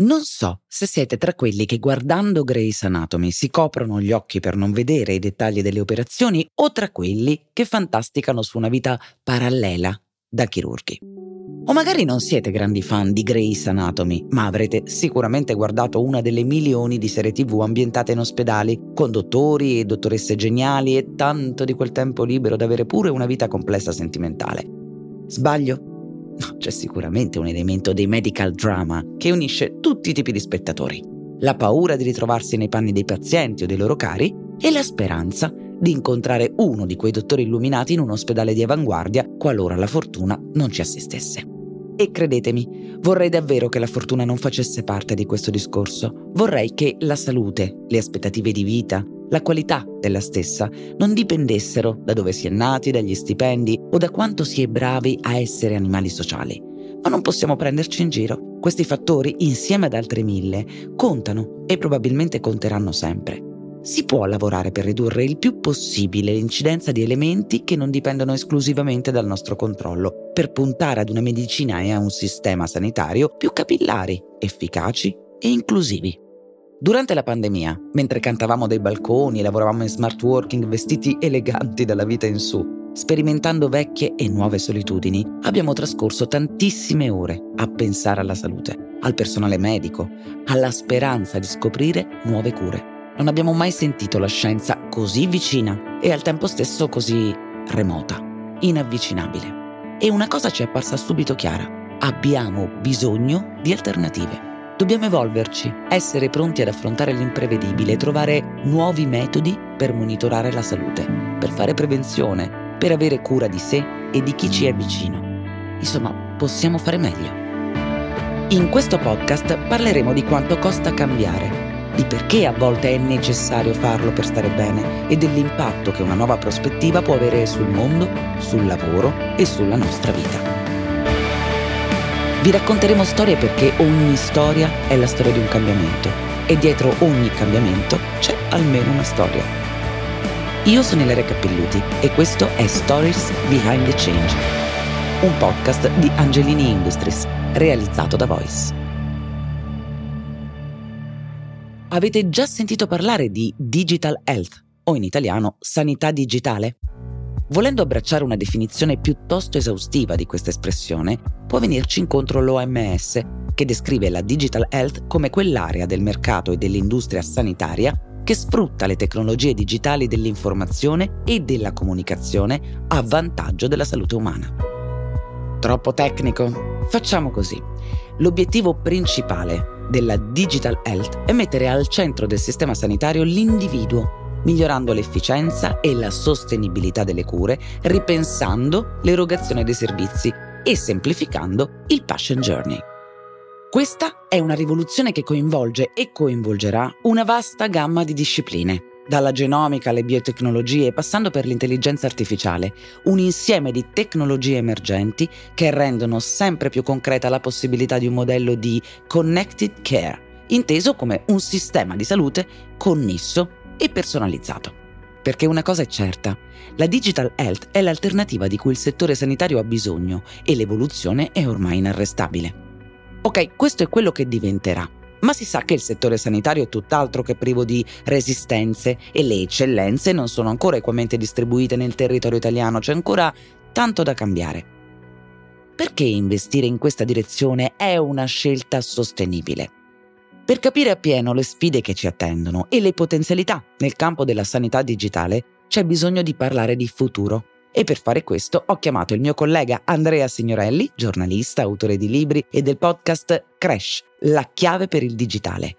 Non so se siete tra quelli che guardando Grey's Anatomy si coprono gli occhi per non vedere i dettagli delle operazioni o tra quelli che fantasticano su una vita parallela da chirurghi. O magari non siete grandi fan di Grey's Anatomy, ma avrete sicuramente guardato una delle milioni di serie tv ambientate in ospedali, con dottori e dottoresse geniali e tanto di quel tempo libero da avere pure una vita complessa sentimentale. Sbaglio? C'è sicuramente un elemento dei medical drama che unisce tutti i tipi di spettatori. La paura di ritrovarsi nei panni dei pazienti o dei loro cari e la speranza di incontrare uno di quei dottori illuminati in un ospedale di avanguardia qualora la fortuna non ci assistesse. E credetemi, vorrei davvero che la fortuna non facesse parte di questo discorso. Vorrei che la salute, le aspettative di vita, la qualità della stessa non dipendessero da dove si è nati, dagli stipendi o da quanto si è bravi a essere animali sociali. Ma non possiamo prenderci in giro. Questi fattori, insieme ad altre mille, contano e probabilmente conteranno sempre. Si può lavorare per ridurre il più possibile l'incidenza di elementi che non dipendono esclusivamente dal nostro controllo, per puntare ad una medicina e a un sistema sanitario più capillari, efficaci e inclusivi. Durante la pandemia, mentre cantavamo dai balconi e lavoravamo in smart working vestiti eleganti dalla vita in su, sperimentando vecchie e nuove solitudini, abbiamo trascorso tantissime ore a pensare alla salute, al personale medico, alla speranza di scoprire nuove cure. Non abbiamo mai sentito la scienza così vicina e al tempo stesso così remota, inavvicinabile. E una cosa ci è apparsa subito chiara. Abbiamo bisogno di alternative. Dobbiamo evolverci, essere pronti ad affrontare l'imprevedibile, trovare nuovi metodi per monitorare la salute, per fare prevenzione, per avere cura di sé e di chi ci è vicino. Insomma, possiamo fare meglio. In questo podcast parleremo di quanto costa cambiare, di perché a volte è necessario farlo per stare bene e dell'impatto che una nuova prospettiva può avere sul mondo, sul lavoro e sulla nostra vita. Vi racconteremo storie perché ogni storia è la storia di un cambiamento e dietro ogni cambiamento c'è almeno una storia. Io sono Ilaria Cappelluti e questo è Stories Behind the Change, un podcast di Angelini Industries realizzato da Voice. Avete già sentito parlare di Digital Health o in italiano sanità digitale? Volendo abbracciare una definizione piuttosto esaustiva di questa espressione, può venirci incontro l'OMS, che descrive la digital health come quell'area del mercato e dell'industria sanitaria che sfrutta le tecnologie digitali dell'informazione e della comunicazione a vantaggio della salute umana. Troppo tecnico? Facciamo così. L'obiettivo principale della digital health è mettere al centro del sistema sanitario l'individuo migliorando l'efficienza e la sostenibilità delle cure, ripensando l'erogazione dei servizi e semplificando il patient journey. Questa è una rivoluzione che coinvolge e coinvolgerà una vasta gamma di discipline, dalla genomica alle biotecnologie passando per l'intelligenza artificiale, un insieme di tecnologie emergenti che rendono sempre più concreta la possibilità di un modello di connected care, inteso come un sistema di salute connesso e personalizzato. Perché una cosa è certa, la digital health è l'alternativa di cui il settore sanitario ha bisogno e l'evoluzione è ormai inarrestabile. Ok, questo è quello che diventerà, ma si sa che il settore sanitario è tutt'altro che privo di resistenze e le eccellenze non sono ancora equamente distribuite nel territorio italiano, c'è ancora tanto da cambiare. Perché investire in questa direzione è una scelta sostenibile? Per capire appieno le sfide che ci attendono e le potenzialità nel campo della sanità digitale, c'è bisogno di parlare di futuro. E per fare questo ho chiamato il mio collega Andrea Signorelli, giornalista, autore di libri e del podcast Crash, la chiave per il digitale.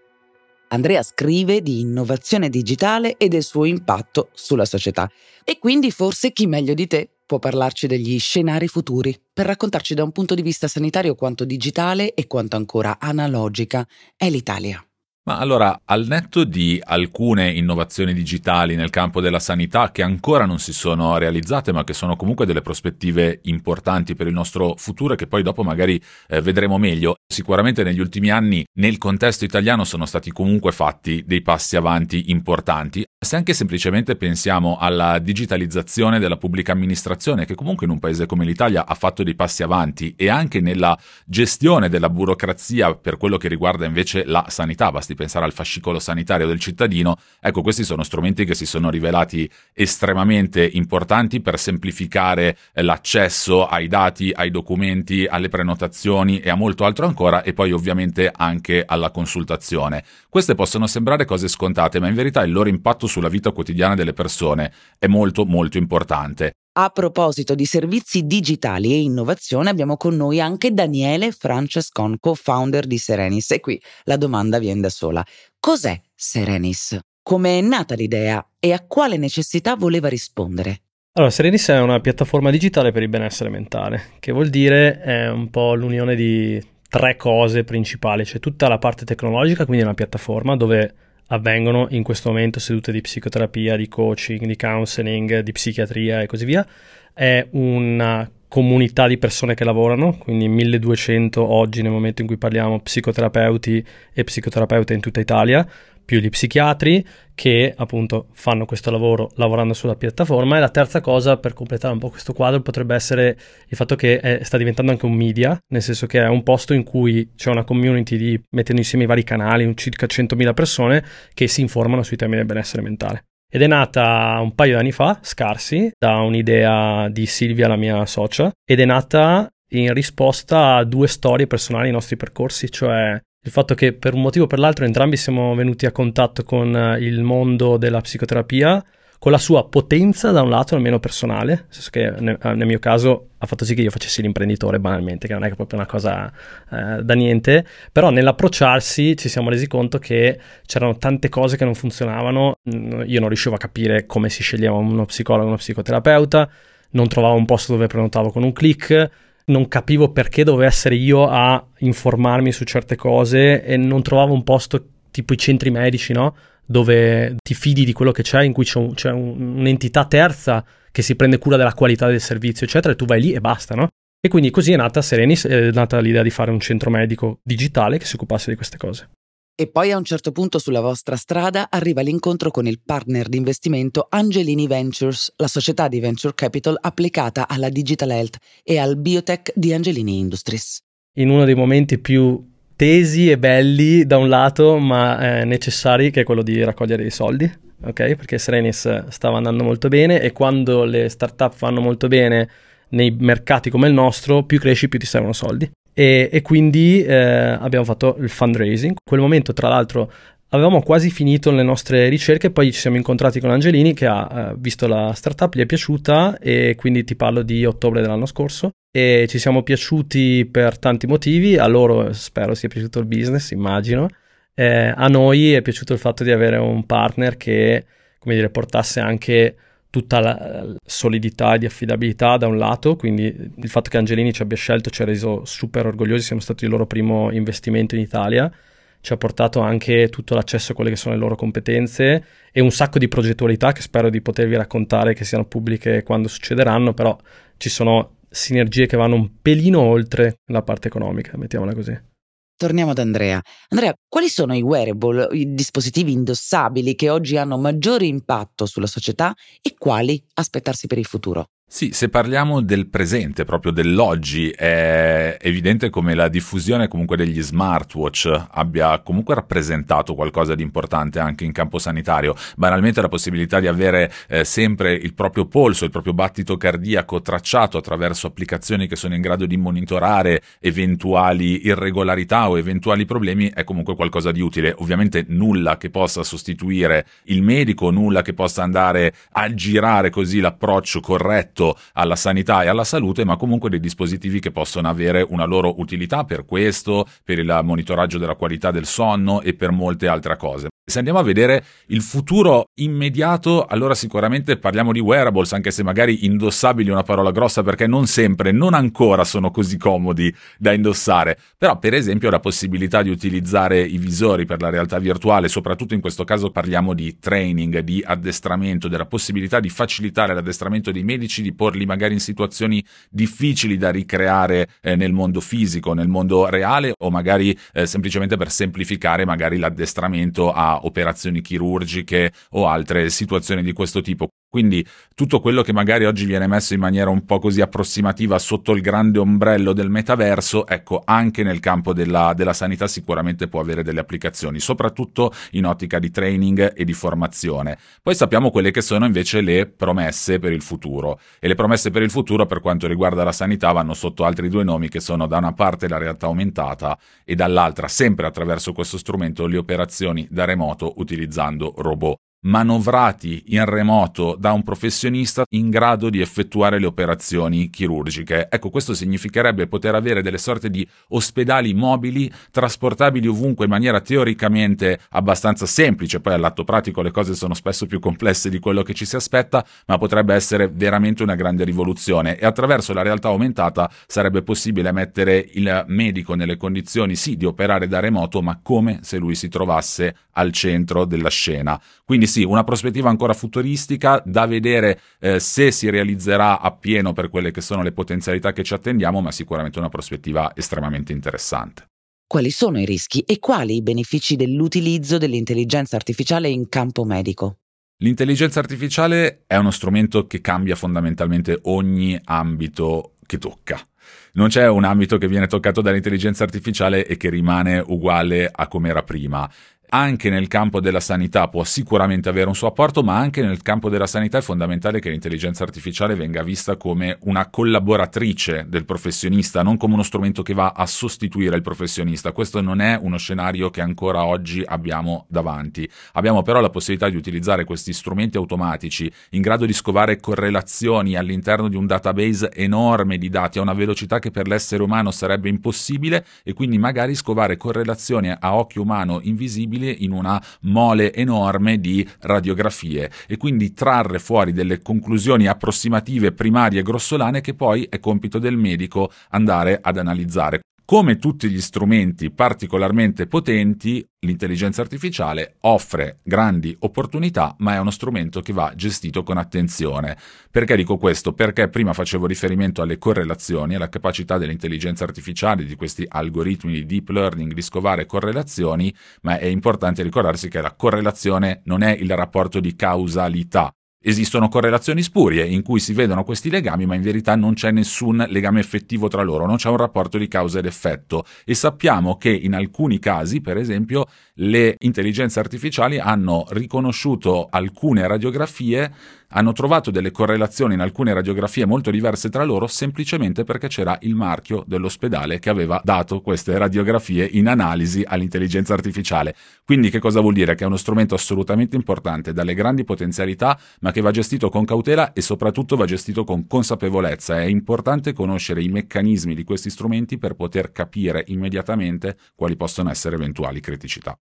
Andrea scrive di innovazione digitale e del suo impatto sulla società. E quindi forse chi meglio di te può parlarci degli scenari futuri, per raccontarci da un punto di vista sanitario quanto digitale e quanto ancora analogica è l'Italia. Ma allora, al netto di alcune innovazioni digitali nel campo della sanità che ancora non si sono realizzate, ma che sono comunque delle prospettive importanti per il nostro futuro e che poi dopo magari eh, vedremo meglio, sicuramente negli ultimi anni nel contesto italiano sono stati comunque fatti dei passi avanti importanti. Se anche semplicemente pensiamo alla digitalizzazione della pubblica amministrazione, che comunque in un paese come l'Italia ha fatto dei passi avanti, e anche nella gestione della burocrazia per quello che riguarda invece la sanità, basti pensare al fascicolo sanitario del cittadino, ecco questi sono strumenti che si sono rivelati estremamente importanti per semplificare eh, l'accesso ai dati, ai documenti, alle prenotazioni e a molto altro ancora e poi ovviamente anche alla consultazione. Queste possono sembrare cose scontate, ma in verità il loro impatto sulla vita quotidiana delle persone è molto molto importante. A proposito di servizi digitali e innovazione, abbiamo con noi anche Daniele Francescon, co-founder di Serenis. E qui la domanda viene da sola. Cos'è Serenis? Come è nata l'idea e a quale necessità voleva rispondere? Allora, Serenis è una piattaforma digitale per il benessere mentale, che vuol dire è un po' l'unione di tre cose principali. C'è tutta la parte tecnologica, quindi una piattaforma dove avvengono in questo momento sedute di psicoterapia, di coaching, di counseling, di psichiatria e così via. È una comunità di persone che lavorano, quindi 1200 oggi nel momento in cui parliamo psicoterapeuti e psicoterapeute in tutta Italia, più gli psichiatri che appunto fanno questo lavoro lavorando sulla piattaforma e la terza cosa per completare un po' questo quadro potrebbe essere il fatto che è, sta diventando anche un media, nel senso che è un posto in cui c'è una community di mettendo insieme i vari canali, circa 100.000 persone che si informano sui temi del benessere mentale. Ed è nata un paio di anni fa, scarsi, da un'idea di Silvia, la mia socia, ed è nata in risposta a due storie personali nei nostri percorsi, cioè il fatto che per un motivo o per l'altro entrambi siamo venuti a contatto con eh, il mondo della psicoterapia con la sua potenza da un lato almeno personale, nel senso che eh, nel, mio caso ha fatto sì che io facessi l'imprenditore banalmente, che non è proprio una cosa eh, da niente, però nell'approcciarsi ci siamo resi conto che c'erano tante cose che non funzionavano, io non riuscivo a capire come si sceglieva uno psicologo, uno psicoterapeuta, non trovavo un posto dove prenotavo con un click, non capivo perché dovevo essere io a informarmi su certe cose e non trovavo un posto tipo i centri medici, no? Dove ti fidi di quello che c'è, in cui c'è, un, c'è un, un'entità terza che si prende cura della qualità del servizio, eccetera, e tu vai lì e basta, no? E quindi così è nata Serenis, è nata l'idea di fare un centro medico digitale che si occupasse di queste cose. E poi a un certo punto sulla vostra strada arriva l'incontro con il partner di investimento Angelini Ventures, la società di venture capital applicata alla digital health e al biotech di Angelini Industries. In uno dei momenti più tesi e belli da un lato, ma eh, necessari, che è quello di raccogliere i soldi, ok? Perché Serenis stava andando molto bene e quando le startup vanno molto bene nei mercati come il nostro, più cresci, più ti servono soldi e, e quindi eh, abbiamo fatto il fundraising. In quel momento, tra l'altro, avevamo quasi finito le nostre ricerche, poi ci siamo incontrati con Angelini che ha eh, visto la startup, gli è piaciuta e quindi ti parlo di ottobre dell'anno scorso. E ci siamo piaciuti per tanti motivi, a loro spero sia piaciuto il business, immagino, eh, a noi è piaciuto il fatto di avere un partner che, come dire, portasse anche tutta la solidità e di affidabilità da un lato, quindi il fatto che Angelini ci abbia scelto ci ha reso super orgogliosi, siamo stati il loro primo investimento in Italia, ci ha portato anche tutto l'accesso a quelle che sono le loro competenze e un sacco di progettualità che spero di potervi raccontare che siano pubbliche quando succederanno, però ci sono sinergie che vanno un pelino oltre la parte economica, mettiamola così. Torniamo ad Andrea. Andrea, quali sono i wearable, i dispositivi indossabili che oggi hanno maggiore impatto sulla società e quali aspettarsi per il futuro? Sì, se parliamo del presente, proprio dell'oggi, è evidente come la diffusione comunque degli smartwatch abbia comunque rappresentato qualcosa di importante anche in campo sanitario. Banalmente la possibilità di avere eh, sempre il proprio polso, il proprio battito cardiaco tracciato attraverso applicazioni che sono in grado di monitorare eventuali irregolarità o eventuali problemi è comunque qualcosa di utile. Ovviamente nulla che possa sostituire il medico, nulla che possa andare a girare così l'approccio corretto rispetto alla sanità e alla salute, ma comunque dei dispositivi che possono avere una loro utilità per questo, per il monitoraggio della qualità del sonno e per molte altre cose. Se andiamo a vedere il futuro immediato, allora sicuramente parliamo di wearables, anche se magari indossabili è una parola grossa perché non sempre, non ancora sono così comodi da indossare. Però per esempio la possibilità di utilizzare i visori per la realtà virtuale, soprattutto in questo caso parliamo di training, di addestramento, della possibilità di facilitare l'addestramento dei medici, di porli magari in situazioni difficili da ricreare eh, nel mondo fisico, nel mondo reale o magari eh, semplicemente per semplificare magari l'addestramento a operazioni chirurgiche o altre situazioni di questo tipo. Quindi tutto quello che magari oggi viene messo in maniera un po' così approssimativa sotto il grande ombrello del metaverso, ecco, anche nel campo della, della, sanità sicuramente può avere delle applicazioni, soprattutto in ottica di training e di formazione. Poi sappiamo quelle che sono invece le promesse per il futuro. E le promesse per il futuro per quanto riguarda la sanità vanno sotto altri due nomi che sono da una parte la realtà aumentata e dall'altra, sempre attraverso questo strumento, le operazioni da remoto utilizzando robot manovrati in remoto da un professionista in grado di effettuare le operazioni chirurgiche. Ecco, questo significherebbe poter avere delle sorte di ospedali mobili trasportabili ovunque in maniera teoricamente abbastanza semplice, poi all'atto pratico le cose sono spesso più complesse di quello che ci si aspetta, ma potrebbe essere veramente una grande rivoluzione e attraverso la realtà aumentata sarebbe possibile mettere il medico nelle condizioni sì di operare da remoto, ma come se lui si trovasse al centro della scena. Quindi sì, una prospettiva ancora futuristica da vedere eh, se si realizzerà appieno per quelle che sono le potenzialità che ci attendiamo, ma sicuramente una prospettiva estremamente interessante. Quali sono i rischi e quali i benefici dell'utilizzo dell'intelligenza artificiale in campo medico? L'intelligenza artificiale è uno strumento che cambia fondamentalmente ogni ambito che tocca. Non c'è un ambito che viene toccato dall'intelligenza artificiale e che rimane uguale a come era prima anche nel campo della sanità può sicuramente avere un suo apporto, ma anche nel campo della sanità è fondamentale che l'intelligenza artificiale venga vista come una collaboratrice del professionista, non come uno strumento che va a sostituire il professionista. Questo non è uno scenario che ancora oggi abbiamo davanti. Abbiamo però la possibilità di utilizzare questi strumenti automatici in grado di scovare correlazioni all'interno di un database enorme di dati a una velocità che per l'essere umano sarebbe impossibile e quindi magari scovare correlazioni a occhio umano invisibili disponibile in una mole enorme di radiografie e quindi trarre fuori delle conclusioni approssimative primarie grossolane che poi è compito del medico andare ad analizzare. Come tutti gli strumenti particolarmente potenti, l'intelligenza artificiale offre grandi opportunità, ma è uno strumento che va gestito con attenzione. Perché dico questo? Perché prima facevo riferimento alle correlazioni, alla capacità dell'intelligenza artificiale, di questi algoritmi di deep learning di scovare correlazioni, ma è importante ricordarsi che la correlazione non è il rapporto di causalità, Esistono correlazioni spurie in cui si vedono questi legami, ma in verità non c'è nessun legame effettivo tra loro, non c'è un rapporto di causa ed effetto. E sappiamo che in alcuni casi, per esempio, le intelligenze artificiali hanno riconosciuto alcune radiografie hanno trovato delle correlazioni in alcune radiografie molto diverse tra loro semplicemente perché c'era il marchio dell'ospedale che aveva dato queste radiografie in analisi all'intelligenza artificiale. Quindi che cosa vuol dire? Che è uno strumento assolutamente importante, dalle grandi potenzialità, ma che va gestito con cautela e soprattutto va gestito con consapevolezza. È importante conoscere i meccanismi di questi strumenti per poter capire immediatamente quali possono essere eventuali criticità.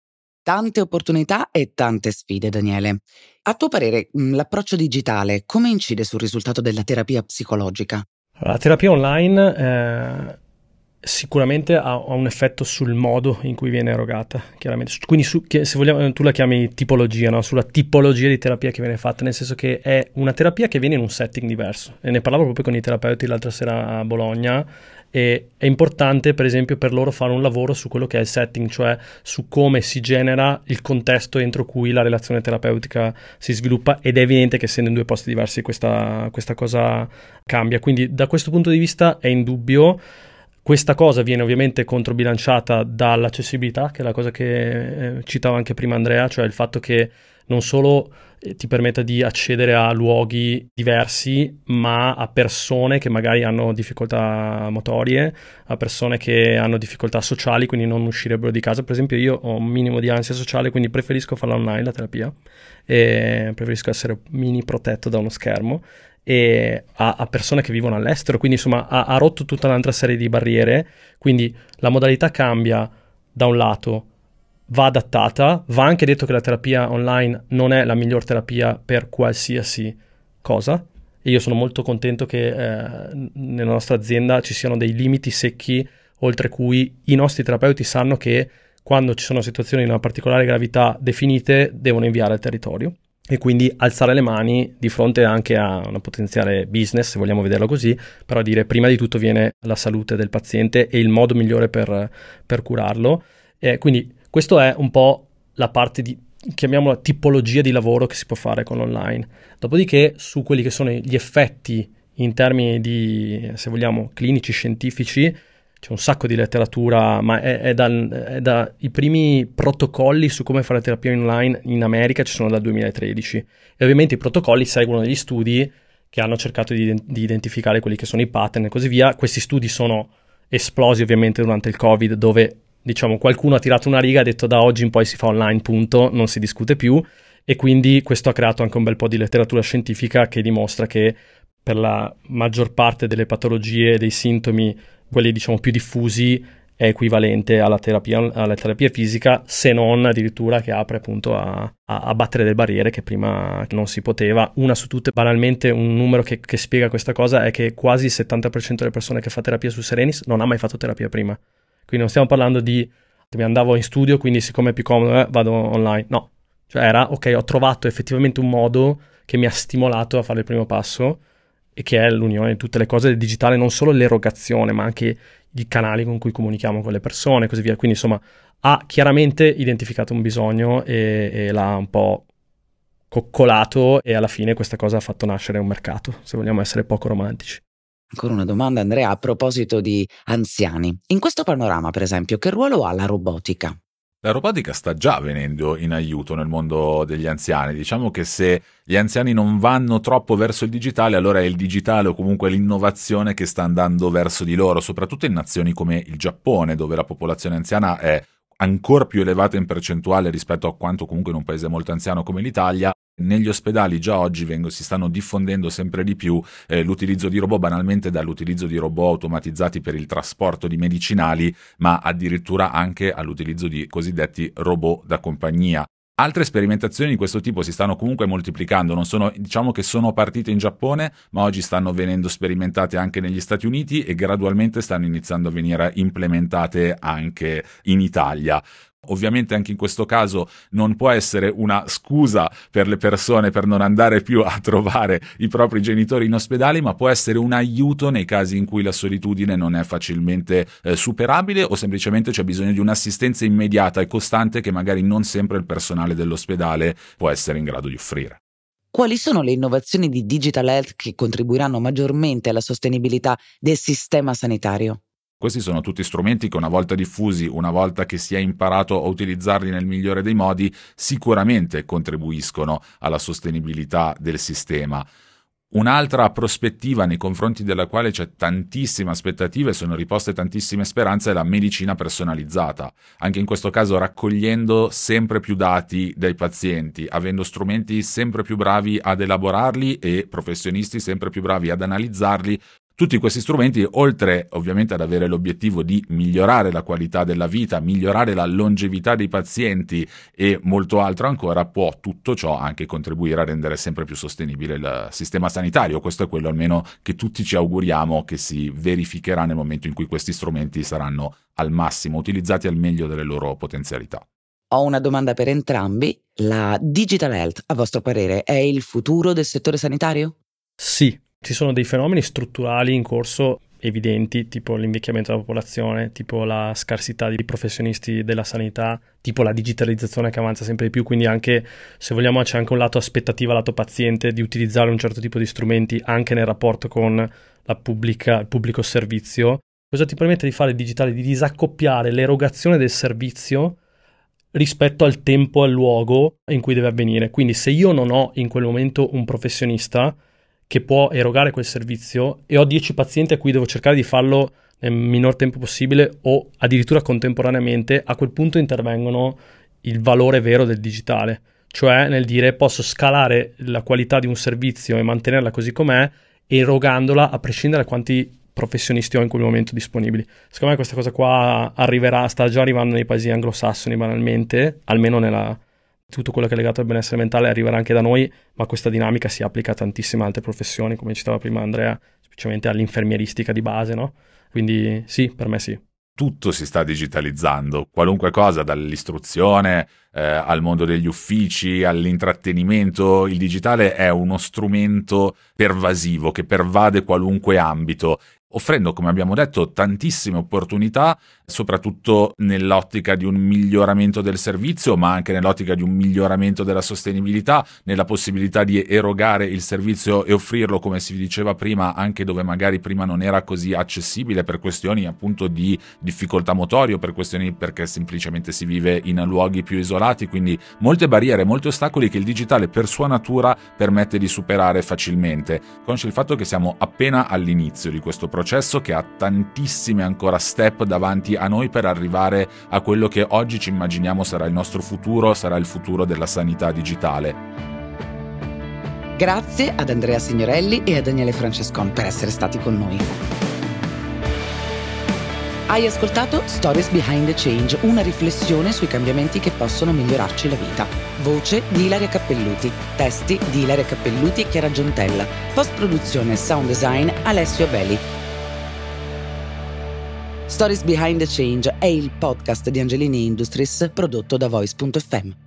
Tante opportunità e tante sfide, Daniele. A tuo parere, mm, l'approccio digitale come incide sul risultato della terapia psicologica? La terapia online eh, sicuramente ha, ha, un effetto sul modo in cui viene erogata, chiaramente. Quindi su, se vogliamo, tu la chiami tipologia, no? sulla tipologia di terapia che viene fatta, nel senso che è una terapia che viene in un setting diverso. E ne parlavo proprio con i terapeuti l'altra sera a Bologna e è importante per esempio per loro fare un lavoro su quello che è il setting, cioè su come si genera il contesto entro cui la relazione terapeutica si sviluppa ed è evidente che essendo in due posti diversi questa, questa cosa cambia. Quindi da questo punto di vista è indubbio. Questa cosa viene ovviamente controbilanciata dall'accessibilità, che è la cosa che eh, citava anche prima Andrea, cioè il fatto che non solo eh, ti permetta di accedere a luoghi diversi, ma a persone che magari hanno difficoltà motorie, a persone che hanno difficoltà sociali, quindi non uscirebbero di casa. Per esempio, io ho un minimo di ansia sociale, quindi preferisco farla online la terapia e preferisco essere mini protetto da uno schermo e a, a, persone che vivono all'estero, quindi insomma ha, ha rotto tutta un'altra serie di barriere, quindi la modalità cambia da un lato va adattata, va anche detto che la terapia online non è la miglior terapia per qualsiasi cosa e io sono molto contento che eh, nella nostra azienda ci siano dei limiti secchi oltre cui i nostri terapeuti sanno che quando ci sono situazioni di una particolare gravità definite devono inviare al territorio e quindi alzare le mani di fronte anche a una potenziale business, se vogliamo vederlo così, però dire prima di tutto viene la salute del paziente e il modo migliore per, per curarlo. E quindi questo è un po' la parte di, chiamiamola tipologia di lavoro che si può fare con l'online. Dopodiché su quelli che sono gli effetti in termini di, se vogliamo, clinici, scientifici, c'è un sacco di letteratura, ma è, è, dal, è da primi protocolli su come fare terapia online in America ci sono dal 2013 e ovviamente i protocolli seguono degli studi che hanno cercato di, di identificare quelli che sono i pattern e così via. Questi studi sono esplosi ovviamente durante il Covid dove diciamo qualcuno ha tirato una riga e ha detto da oggi in poi si fa online punto, non si discute più e quindi questo ha creato anche un bel po' di letteratura scientifica che dimostra che per la maggior parte delle patologie e dei sintomi quelli diciamo più diffusi è equivalente alla terapia, alla terapia fisica, se non addirittura che apre appunto a, a, a, battere delle barriere che prima non si poteva. Una su tutte, banalmente, un numero che, che, spiega questa cosa è che quasi il 70% delle persone che fa terapia su Serenis non ha mai fatto terapia prima. Quindi non stiamo parlando di mi andavo in studio, quindi siccome è più comodo eh, vado online. No, cioè era ok, ho trovato effettivamente un modo che mi ha stimolato a fare il primo passo e che è l'unione di tutte le cose del digitale, non solo l'erogazione, ma anche i canali con cui comunichiamo con le persone e così via. Quindi, insomma, ha chiaramente identificato un bisogno e, e l'ha un po' coccolato e alla fine questa cosa ha fatto nascere un mercato, se vogliamo essere poco romantici. Ancora una domanda Andrea a proposito di anziani. In questo panorama, per esempio, che ruolo ha la robotica? La robotica sta già venendo in aiuto nel mondo degli anziani. Diciamo che se gli anziani non vanno troppo verso il digitale, allora è il digitale o comunque l'innovazione che sta andando verso di loro, soprattutto in nazioni come il Giappone, dove la popolazione anziana è ancora più elevata in percentuale rispetto a quanto comunque in un paese molto anziano come l'Italia. Negli ospedali già oggi vengo, si stanno diffondendo sempre di più eh, l'utilizzo di robot, banalmente dall'utilizzo di robot automatizzati per il trasporto di medicinali, ma addirittura anche all'utilizzo di cosiddetti robot da compagnia. Altre sperimentazioni di questo tipo si stanno comunque moltiplicando, sono, diciamo che sono partite in Giappone, ma oggi stanno venendo sperimentate anche negli Stati Uniti e gradualmente stanno iniziando a venire implementate anche in Italia. Ovviamente anche in questo caso non può essere una scusa per le persone per non andare più a trovare i propri genitori in ospedale, ma può essere un aiuto nei casi in cui la solitudine non è facilmente eh, superabile o semplicemente c'è bisogno di un'assistenza immediata e costante che magari non sempre il personale dell'ospedale può essere in grado di offrire. Quali sono le innovazioni di Digital Health che contribuiranno maggiormente alla sostenibilità del sistema sanitario? Questi sono tutti strumenti che una volta diffusi, una volta che si è imparato a utilizzarli nel migliore dei modi, sicuramente contribuiscono alla sostenibilità del sistema. Un'altra prospettiva nei confronti della quale c'è tantissime aspettative e sono riposte tantissime speranze è la medicina personalizzata, anche in questo caso raccogliendo sempre più dati dai pazienti, avendo strumenti sempre più bravi ad elaborarli e professionisti sempre più bravi ad analizzarli tutti questi strumenti, oltre ovviamente ad avere l'obiettivo di migliorare la qualità della vita, migliorare la longevità dei pazienti e molto altro ancora, può tutto ciò anche contribuire a rendere sempre più sostenibile il sistema sanitario. Questo è quello almeno che tutti ci auguriamo che si verificherà nel momento in cui questi strumenti saranno al massimo utilizzati al meglio delle loro potenzialità. Ho una domanda per entrambi. La digital health, a vostro parere, è il futuro del settore sanitario? Sì, ci sono dei fenomeni strutturali in corso evidenti, tipo l'invecchiamento della popolazione, tipo la scarsità di professionisti della sanità, tipo la digitalizzazione che avanza sempre di più, quindi anche se vogliamo c'è anche un lato aspettativa, lato paziente di utilizzare un certo tipo di strumenti anche nel rapporto con pubblica, il pubblico servizio. Cosa ti permette di fare il digitale? Di disaccoppiare l'erogazione del servizio rispetto al tempo e al luogo in cui deve avvenire. Quindi se io non ho in quel momento un professionista, che può erogare quel servizio e ho 10 pazienti a cui devo cercare di farlo nel minor tempo possibile o addirittura contemporaneamente, a quel punto intervengono il valore vero del digitale, cioè nel dire posso scalare la qualità di un servizio e mantenerla così com'è erogandola a prescindere da quanti professionisti ho in quel momento disponibili. Secondo me questa cosa qua arriverà, sta già arrivando nei paesi anglosassoni banalmente, almeno nella, tutto quello che è legato al benessere mentale arriverà anche da noi, ma questa dinamica si applica a tantissime altre professioni, come citava prima Andrea, specialmente all'infermieristica di base, no? Quindi sì, per me sì tutto si sta digitalizzando, qualunque cosa, dall'istruzione eh, al mondo degli uffici, all'intrattenimento, il digitale è uno strumento pervasivo che pervade qualunque ambito offrendo, come abbiamo detto, tantissime opportunità, soprattutto nell'ottica di un miglioramento del servizio, ma anche nell'ottica di un miglioramento della sostenibilità, nella possibilità di erogare il servizio e offrirlo, come si diceva prima, anche dove magari prima non era così accessibile per questioni appunto di difficoltà motorio, per questioni perché semplicemente si vive in luoghi più isolati, quindi molte barriere, molti ostacoli che il digitale per sua natura permette di superare facilmente. Consci il fatto che siamo appena all'inizio di questo processo processo che ha tantissime ancora step davanti a noi per arrivare a quello che oggi ci immaginiamo sarà il nostro futuro, sarà il futuro della sanità digitale. Grazie ad Andrea Signorelli e a Daniele Francescon per essere stati con noi. Hai ascoltato Stories Behind the Change, una riflessione sui cambiamenti che possono migliorarci la vita. Voce di Ilaria Cappelluti, testi di Ilaria Cappelluti e Chiara Giuntella, post produzione e sound design Alessio Belli. Stories Behind the Change è il podcast di Angelini Industries prodotto da Voice.fm.